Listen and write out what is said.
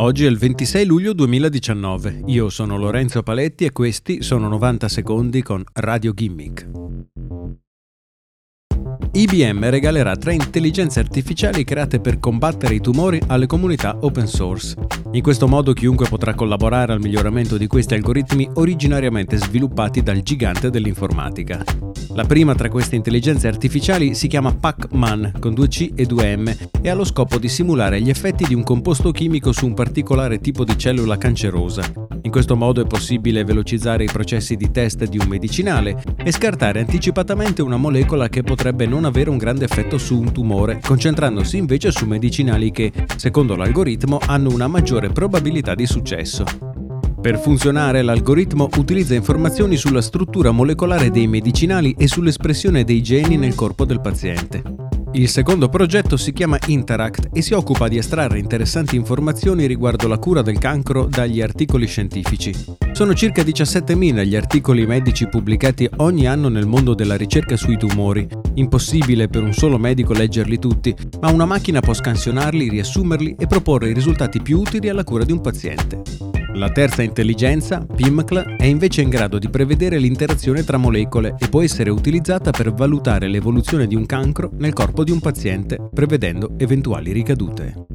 Oggi è il 26 luglio 2019. Io sono Lorenzo Paletti e questi sono 90 secondi con Radio Gimmick. IBM regalerà tre intelligenze artificiali create per combattere i tumori alle comunità open source. In questo modo chiunque potrà collaborare al miglioramento di questi algoritmi originariamente sviluppati dal gigante dell'informatica. La prima tra queste intelligenze artificiali si chiama Pac-Man con 2C e 2M e ha lo scopo di simulare gli effetti di un composto chimico su un particolare tipo di cellula cancerosa. In questo modo è possibile velocizzare i processi di test di un medicinale e scartare anticipatamente una molecola che potrebbe non avere un grande effetto su un tumore, concentrandosi invece su medicinali che, secondo l'algoritmo, hanno una maggiore probabilità di successo. Per funzionare l'algoritmo utilizza informazioni sulla struttura molecolare dei medicinali e sull'espressione dei geni nel corpo del paziente. Il secondo progetto si chiama Interact e si occupa di estrarre interessanti informazioni riguardo la cura del cancro dagli articoli scientifici. Sono circa 17.000 gli articoli medici pubblicati ogni anno nel mondo della ricerca sui tumori. Impossibile per un solo medico leggerli tutti, ma una macchina può scansionarli, riassumerli e proporre i risultati più utili alla cura di un paziente. La terza intelligenza, PIMCL, è invece in grado di prevedere l'interazione tra molecole e può essere utilizzata per valutare l'evoluzione di un cancro nel corpo di un paziente, prevedendo eventuali ricadute.